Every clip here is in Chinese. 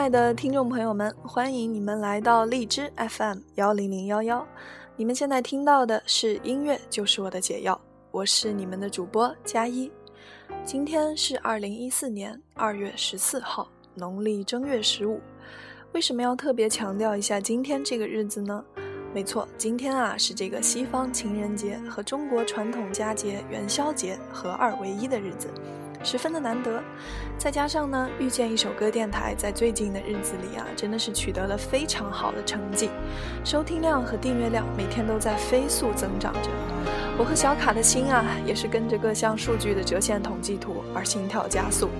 亲爱的听众朋友们，欢迎你们来到荔枝 FM 幺零零幺幺。你们现在听到的是音乐就是我的解药，我是你们的主播佳一。今天是二零一四年二月十四号，农历正月十五。为什么要特别强调一下今天这个日子呢？没错，今天啊是这个西方情人节和中国传统佳节元宵节合二为一的日子。十分的难得，再加上呢，遇见一首歌电台在最近的日子里啊，真的是取得了非常好的成绩，收听量和订阅量每天都在飞速增长着。我和小卡的心啊，也是跟着各项数据的折线统计图而心跳加速。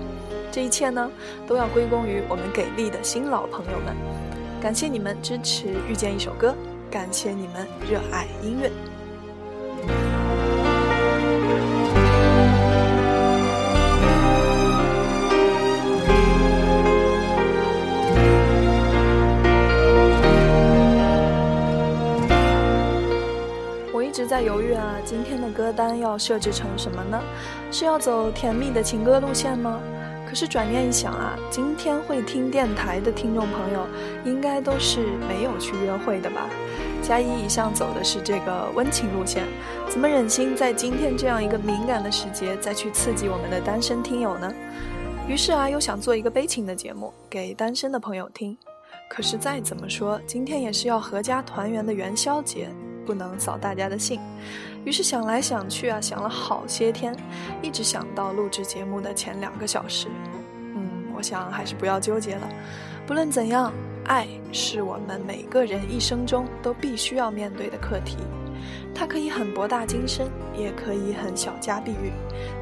这一切呢，都要归功于我们给力的新老朋友们，感谢你们支持遇见一首歌，感谢你们热爱音乐。在犹豫啊，今天的歌单要设置成什么呢？是要走甜蜜的情歌路线吗？可是转念一想啊，今天会听电台的听众朋友，应该都是没有去约会的吧？佳一一向走的是这个温情路线，怎么忍心在今天这样一个敏感的时节再去刺激我们的单身听友呢？于是啊，又想做一个悲情的节目给单身的朋友听。可是再怎么说，今天也是要阖家团圆的元宵节。不能扫大家的兴，于是想来想去啊，想了好些天，一直想到录制节目的前两个小时。嗯，我想还是不要纠结了。不论怎样，爱是我们每个人一生中都必须要面对的课题。它可以很博大精深，也可以很小家碧玉。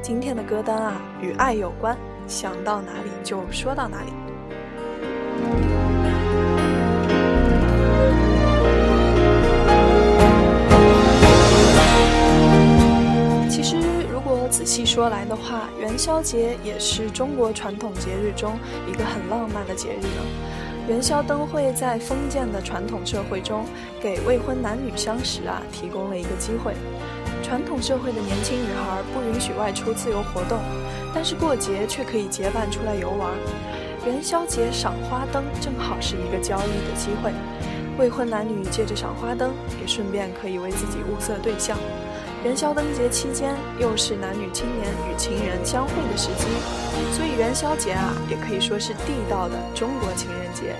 今天的歌单啊，与爱有关，想到哪里就说到哪里。细说来的话，元宵节也是中国传统节日中一个很浪漫的节日呢。元宵灯会在封建的传统社会中，给未婚男女相识啊提供了一个机会。传统社会的年轻女孩不允许外出自由活动，但是过节却可以结伴出来游玩。元宵节赏花灯正好是一个交易的机会，未婚男女借着赏花灯，也顺便可以为自己物色对象。元宵灯节期间，又是男女青年与情人相会的时机，所以元宵节啊，也可以说是地道的中国情人节。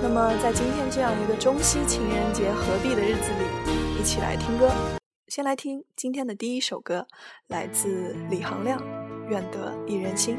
那么，在今天这样一个中西情人节合璧的日子里，一起来听歌。先来听今天的第一首歌，来自李行亮，《愿得一人心》。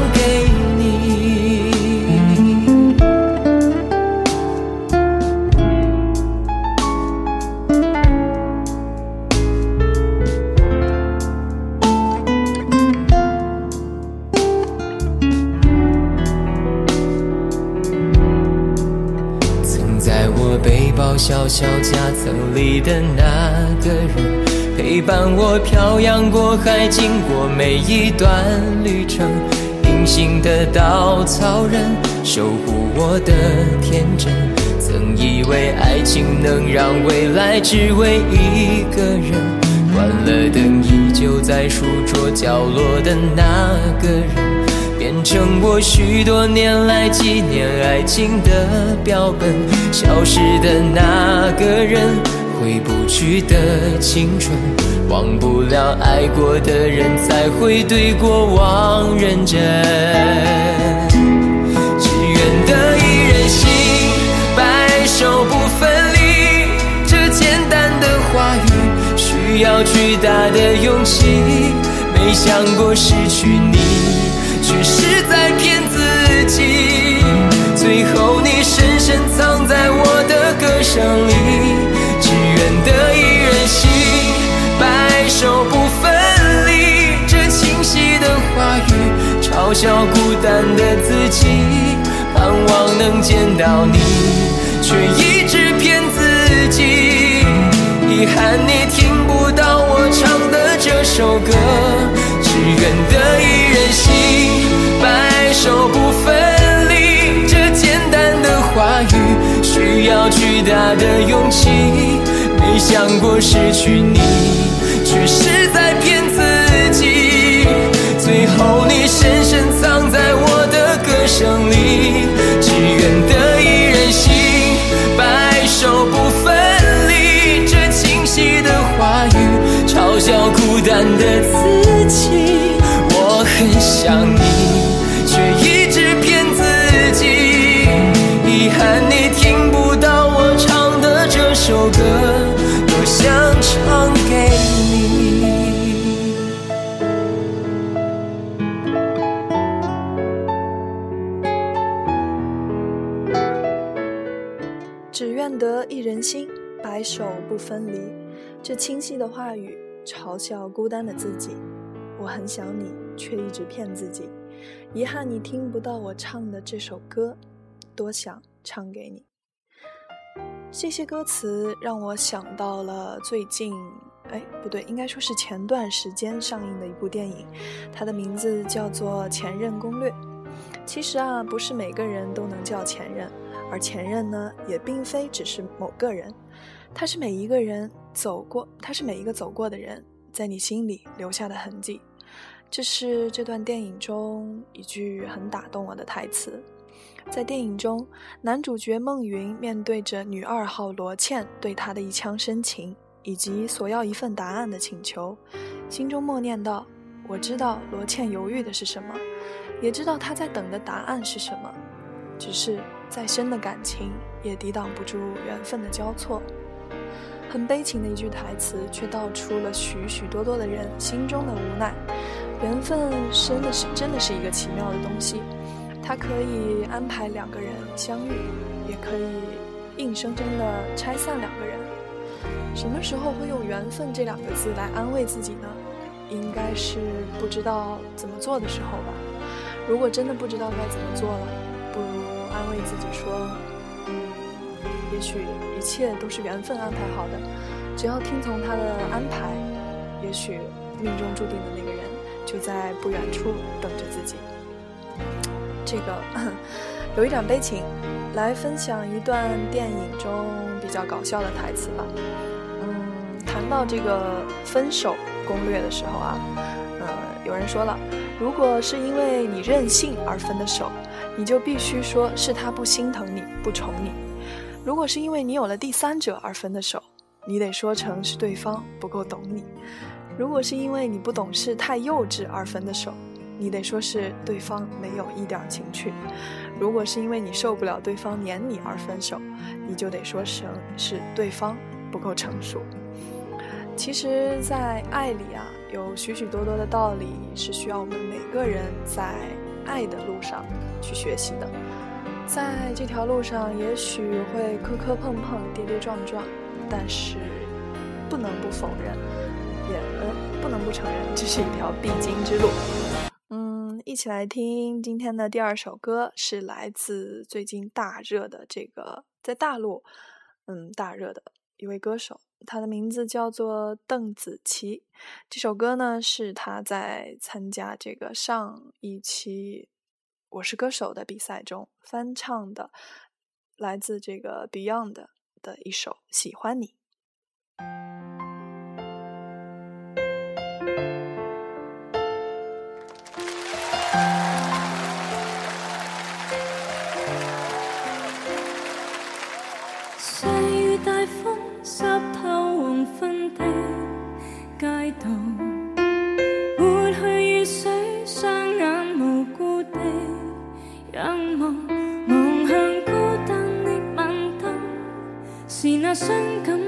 漂洋过海，经过每一段旅程。隐形的稻草人，守护我的天真。曾以为爱情能让未来只为一个人，关了灯依旧在书桌角落的那个人。变成我许多年来纪念爱情的标本，消失的那个人，回不去的青春，忘不了爱过的人，才会对过往认真。只愿得一人心，白首不分离。这简单的话语，需要巨大的勇气。没想过失去你。却是在骗自己，最后你深深藏在我的歌声里。语，嘲笑孤单的自己。盼望能见到你，却一直骗自己。遗憾你听不到我唱的这首歌，只愿得一人心。白首不分离，这简单的话语需要巨大的勇气。没想过失去你，却是在骗不分离。这清晰的话语嘲笑孤单的自己。我很想你，却一直骗自己。遗憾你听不到我唱的这首歌，多想唱给你。这些歌词让我想到了最近，哎，不对，应该说是前段时间上映的一部电影，它的名字叫做《前任攻略》。其实啊，不是每个人都能叫前任，而前任呢，也并非只是某个人，他是每一个人走过，他是每一个走过的人，在你心里留下的痕迹。这是这段电影中一句很打动我的台词。在电影中，男主角孟云面对着女二号罗茜对他的一腔深情，以及索要一份答案的请求，心中默念道：“我知道罗茜犹豫的是什么，也知道她在等的答案是什么。只是再深的感情也抵挡不住缘分的交错。”很悲情的一句台词，却道出了许许多多的人心中的无奈。缘分真的是真的是一个奇妙的东西，它可以安排两个人相遇，也可以硬生生的拆散两个人。什么时候会用缘分这两个字来安慰自己呢？应该是不知道怎么做的时候吧。如果真的不知道该怎么做了，不如安慰自己说：“，许一切都是缘分安排好的，只要听从他的安排，也许命中注定的那个人。”就在不远处等着自己。这个 有一点悲情，来分享一段电影中比较搞笑的台词吧。嗯，谈到这个分手攻略的时候啊，呃，有人说了，如果是因为你任性而分的手，你就必须说是他不心疼你不宠你；如果是因为你有了第三者而分的手，你得说成是对方不够懂你。如果是因为你不懂事、太幼稚而分的手，你得说是对方没有一点情趣；如果是因为你受不了对方黏你而分手，你就得说成是对方不够成熟。其实，在爱里啊，有许许多多的道理是需要我们每个人在爱的路上去学习的。在这条路上，也许会磕磕碰碰、跌跌撞撞，但是不能不否认。也不能不承认，这是一条必经之路。嗯，一起来听今天的第二首歌，是来自最近大热的这个在大陆嗯大热的一位歌手，他的名字叫做邓紫棋。这首歌呢是他在参加这个上一期《我是歌手》的比赛中翻唱的，来自这个 Beyond 的一首《喜欢你》。伤感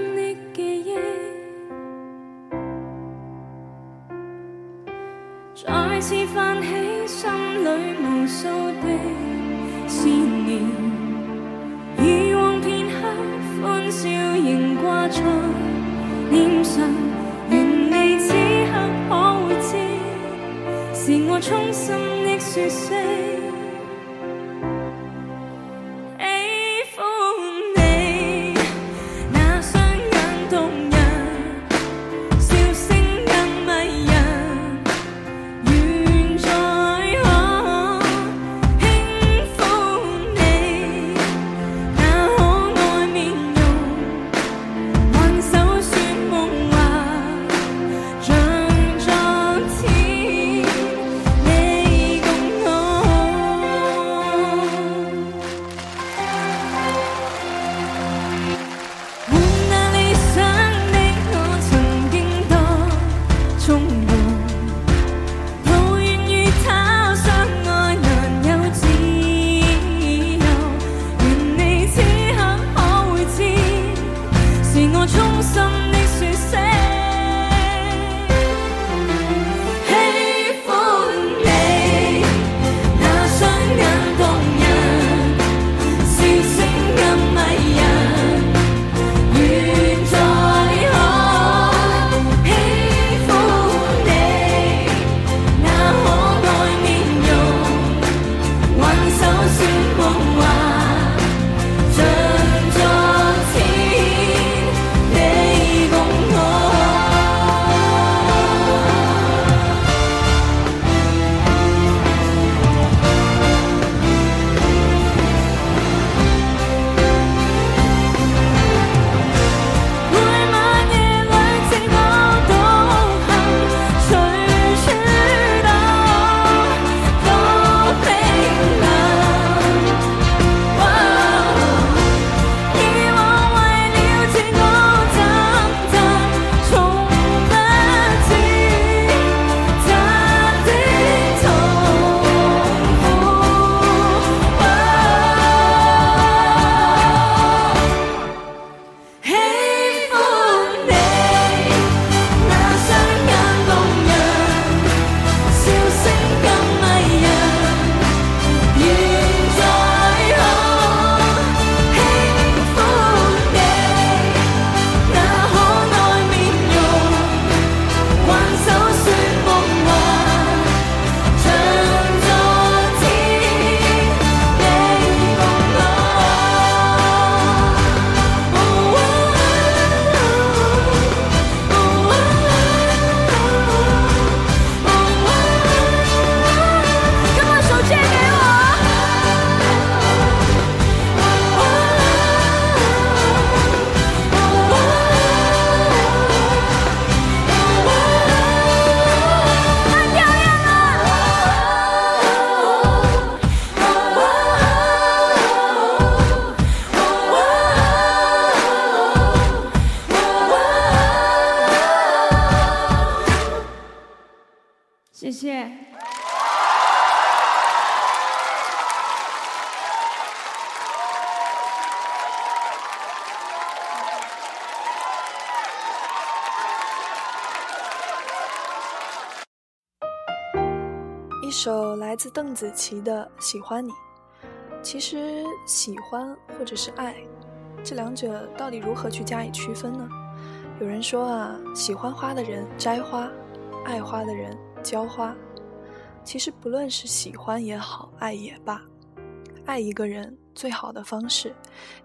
首来自邓紫棋的《喜欢你》，其实喜欢或者是爱，这两者到底如何去加以区分呢？有人说啊，喜欢花的人摘花，爱花的人浇花。其实不论是喜欢也好，爱也罢，爱一个人最好的方式，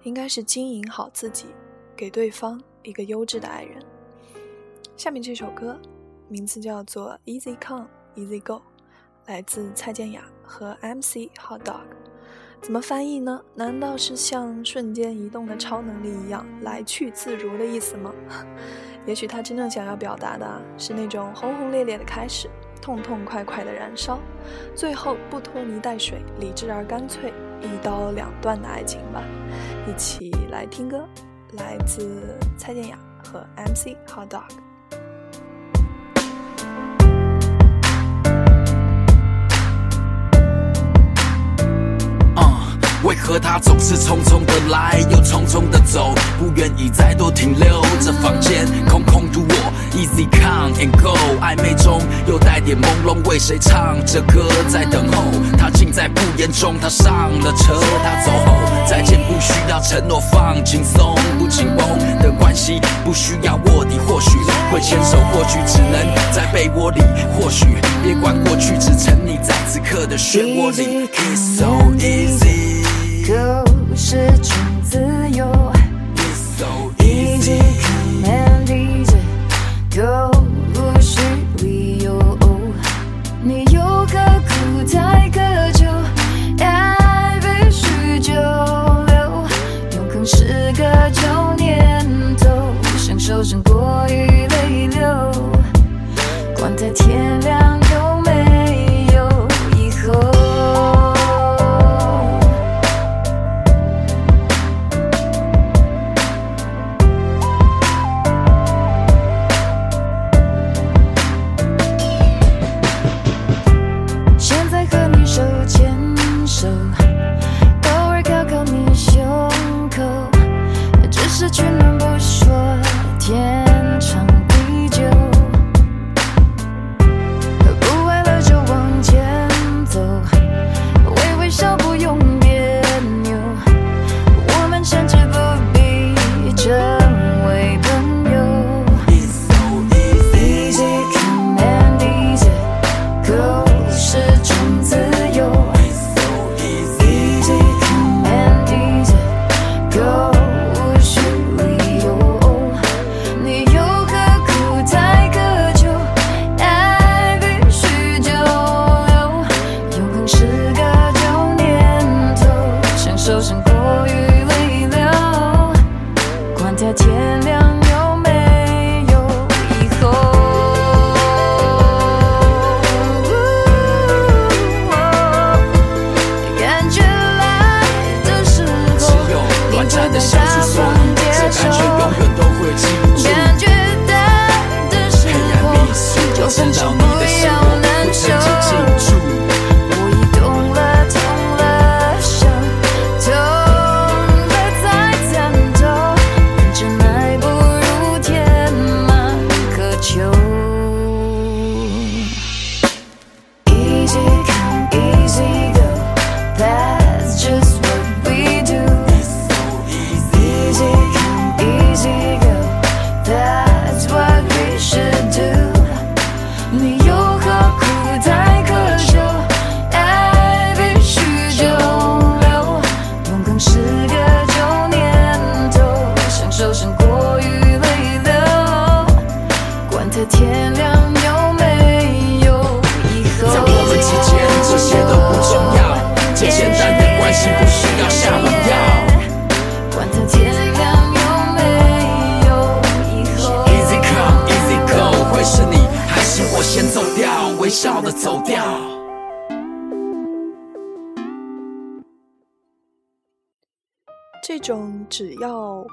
应该是经营好自己，给对方一个优质的爱人。下面这首歌名字叫做《Easy Come Easy Go》，来自蔡健雅和 MC Hot Dog。怎么翻译呢？难道是像瞬间移动的超能力一样来去自如的意思吗？也许他真正想要表达的是那种轰轰烈烈的开始，痛痛快快的燃烧，最后不拖泥带水，理智而干脆，一刀两断的爱情吧。一起来听歌，来自蔡健雅和 MC Hot Dog。为何他总是匆匆的来，又匆匆的走，不愿意再多停留？这房间空空如我，Easy come and go，暧昧中又带点朦胧，为谁唱着歌在等候？他尽在不言中，他上了车，他走后再见不需要承诺，放轻松不紧绷的关系，不需要卧底，或许会牵手，或许只能在被窝里，或许别管过去，只沉溺在此刻的漩涡里。It's so easy。Go 是种自由，easy come and easy go，无需理由。你有何苦太渴求？爱必须久留，永恒是个旧念头，享受胜过于泪流，管他天亮。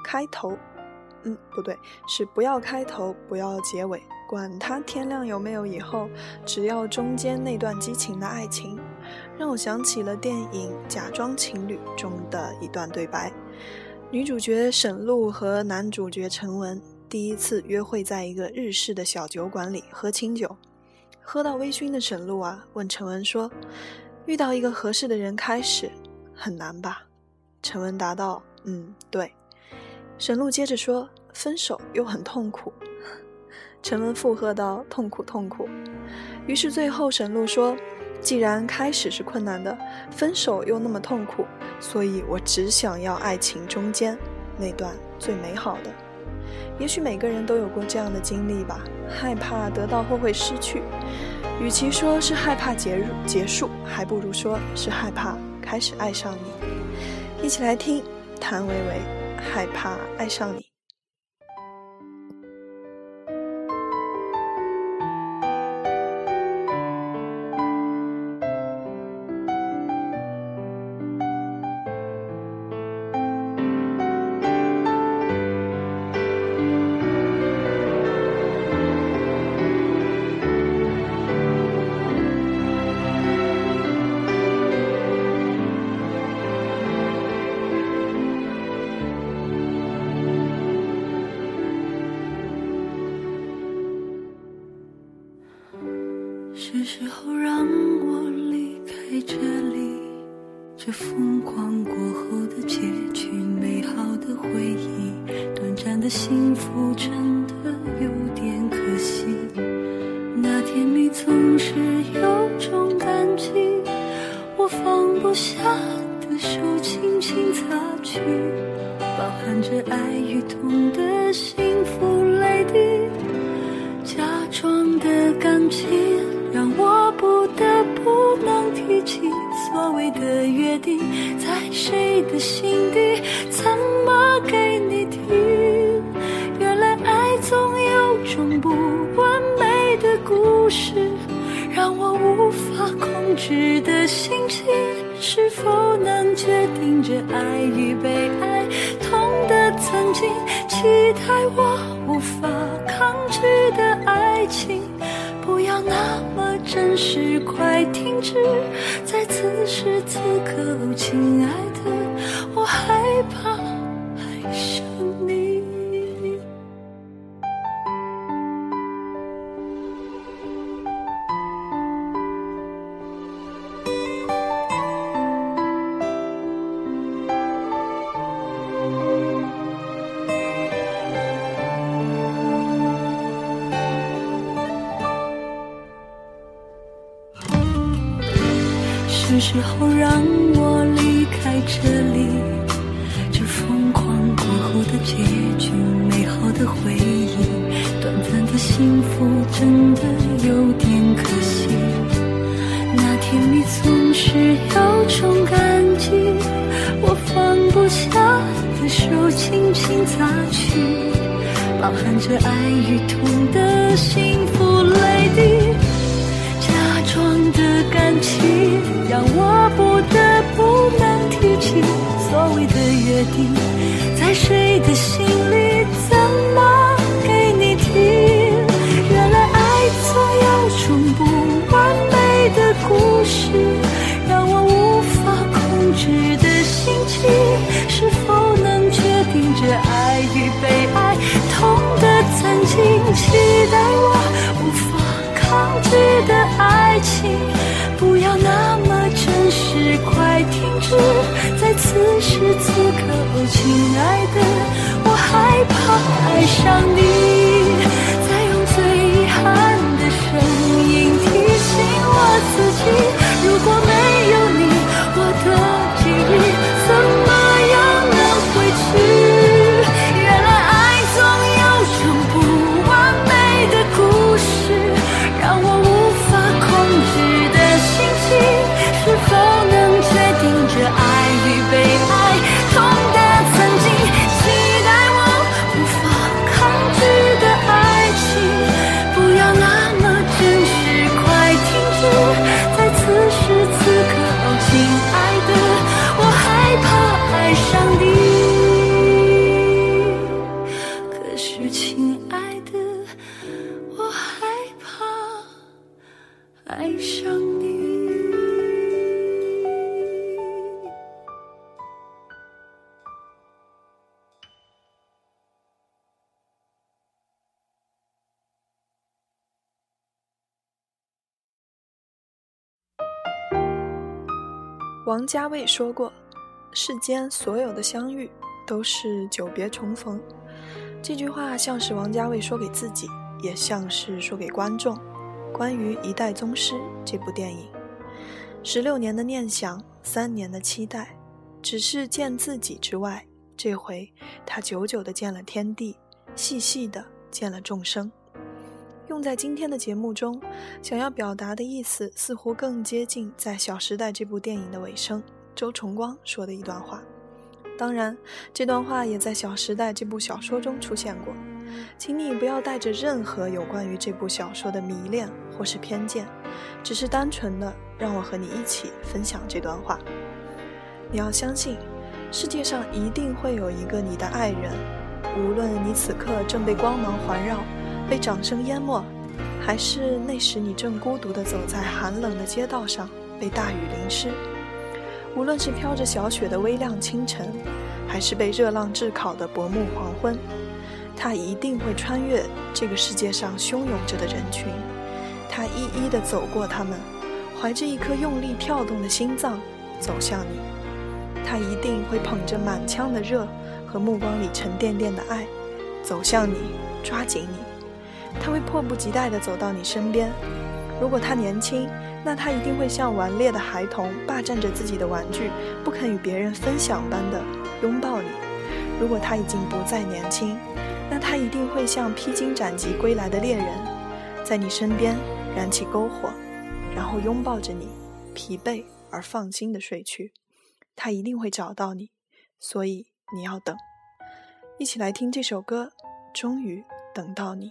开头，嗯，不对，是不要开头，不要结尾，管他天亮有没有以后，只要中间那段激情的爱情，让我想起了电影《假装情侣》中的一段对白：女主角沈露和男主角陈文第一次约会在一个日式的小酒馆里喝清酒，喝到微醺的沈露啊，问陈文说：“遇到一个合适的人开始很难吧？”陈文答道：“嗯，对。”沈露接着说：“分手又很痛苦。”陈文附和道：“痛苦，痛苦。”于是最后沈露说：“既然开始是困难的，分手又那么痛苦，所以我只想要爱情中间那段最美好的。也许每个人都有过这样的经历吧，害怕得到后会失去。与其说是害怕结结束，还不如说是害怕开始爱上你。一起来听谭维维《害怕爱上你》。控制的心情，是否能决定这爱与被爱？痛的曾经，期待我无法抗拒的爱情。不要那么真实，快停止！在此时此刻，亲爱的，我害怕真的有点可惜。那甜蜜总是有种感激，我放不下的手轻轻擦去，包含着爱与痛的幸福泪滴。假装的感情，让我不得不能提起所谓的约定，在谁的心里，是！在此时此刻，哦，亲爱的，我害怕爱上王家卫说过：“世间所有的相遇都是久别重逢。”这句话像是王家卫说给自己，也像是说给观众。关于《一代宗师》这部电影，十六年的念想，三年的期待，只是见自己之外，这回他久久的见了天地，细细的见了众生。用在今天的节目中，想要表达的意思，似乎更接近在《小时代》这部电影的尾声，周崇光说的一段话。当然，这段话也在《小时代》这部小说中出现过。请你不要带着任何有关于这部小说的迷恋或是偏见，只是单纯的让我和你一起分享这段话。你要相信，世界上一定会有一个你的爱人，无论你此刻正被光芒环绕。被掌声淹没，还是那时你正孤独地走在寒冷的街道上，被大雨淋湿。无论是飘着小雪的微亮清晨，还是被热浪炙烤的薄暮黄昏，他一定会穿越这个世界上汹涌着的人群，他一一地走过他们，怀着一颗用力跳动的心脏走向你。他一定会捧着满腔的热和目光里沉甸甸的爱，走向你，抓紧你。他会迫不及待地走到你身边。如果他年轻，那他一定会像顽劣的孩童，霸占着自己的玩具，不肯与别人分享般的拥抱你。如果他已经不再年轻，那他一定会像披荆斩棘归来的猎人，在你身边燃起篝火，然后拥抱着你，疲惫而放心地睡去。他一定会找到你，所以你要等。一起来听这首歌，终于等到你。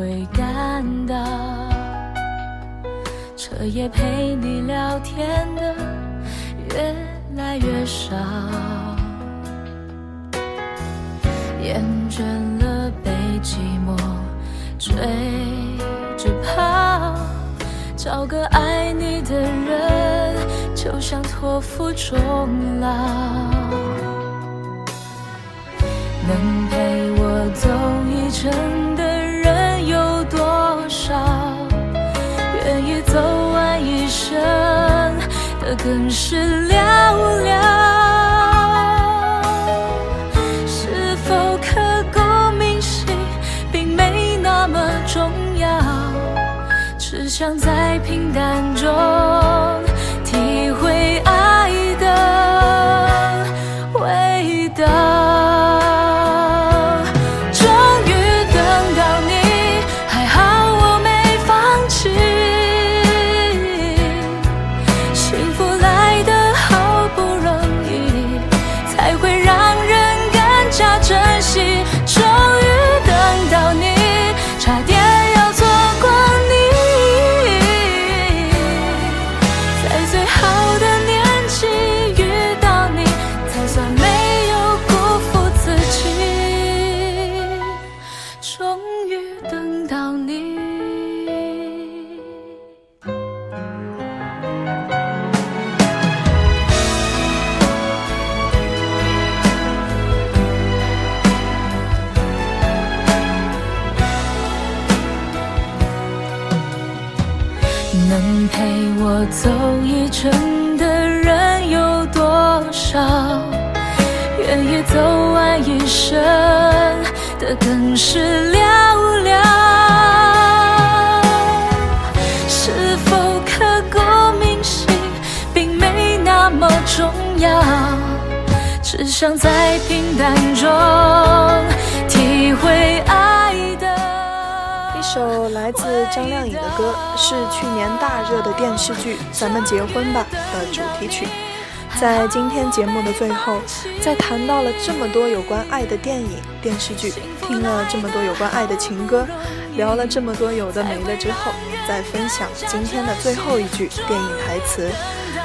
会感到，彻夜陪你聊天的越来越少，厌倦了被寂寞追着跑，找个爱你的人，就像托付终老。更是寥寥。是否刻骨铭心，并没那么重要，只想在平淡中。要，只想在平淡中体会爱的。首来自张靓颖的歌，是去年大热的电视剧《咱们结婚吧》的主题曲。在今天节目的最后，在谈到了这么多有关爱的电影、电视剧，听了这么多有关爱的情歌，聊了这么多有的没的之后，再分享今天的最后一句电影台词，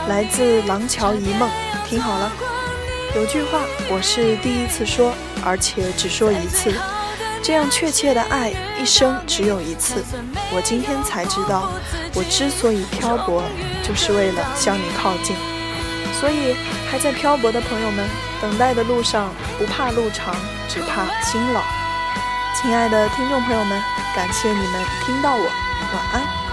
来自《廊桥遗梦》。听好了，有句话我是第一次说，而且只说一次，这样确切的爱一生只有一次。我今天才知道，我之所以漂泊，就是为了向你靠近。所以，还在漂泊的朋友们，等待的路上不怕路长，只怕心老。亲爱的听众朋友们，感谢你们听到我，晚安。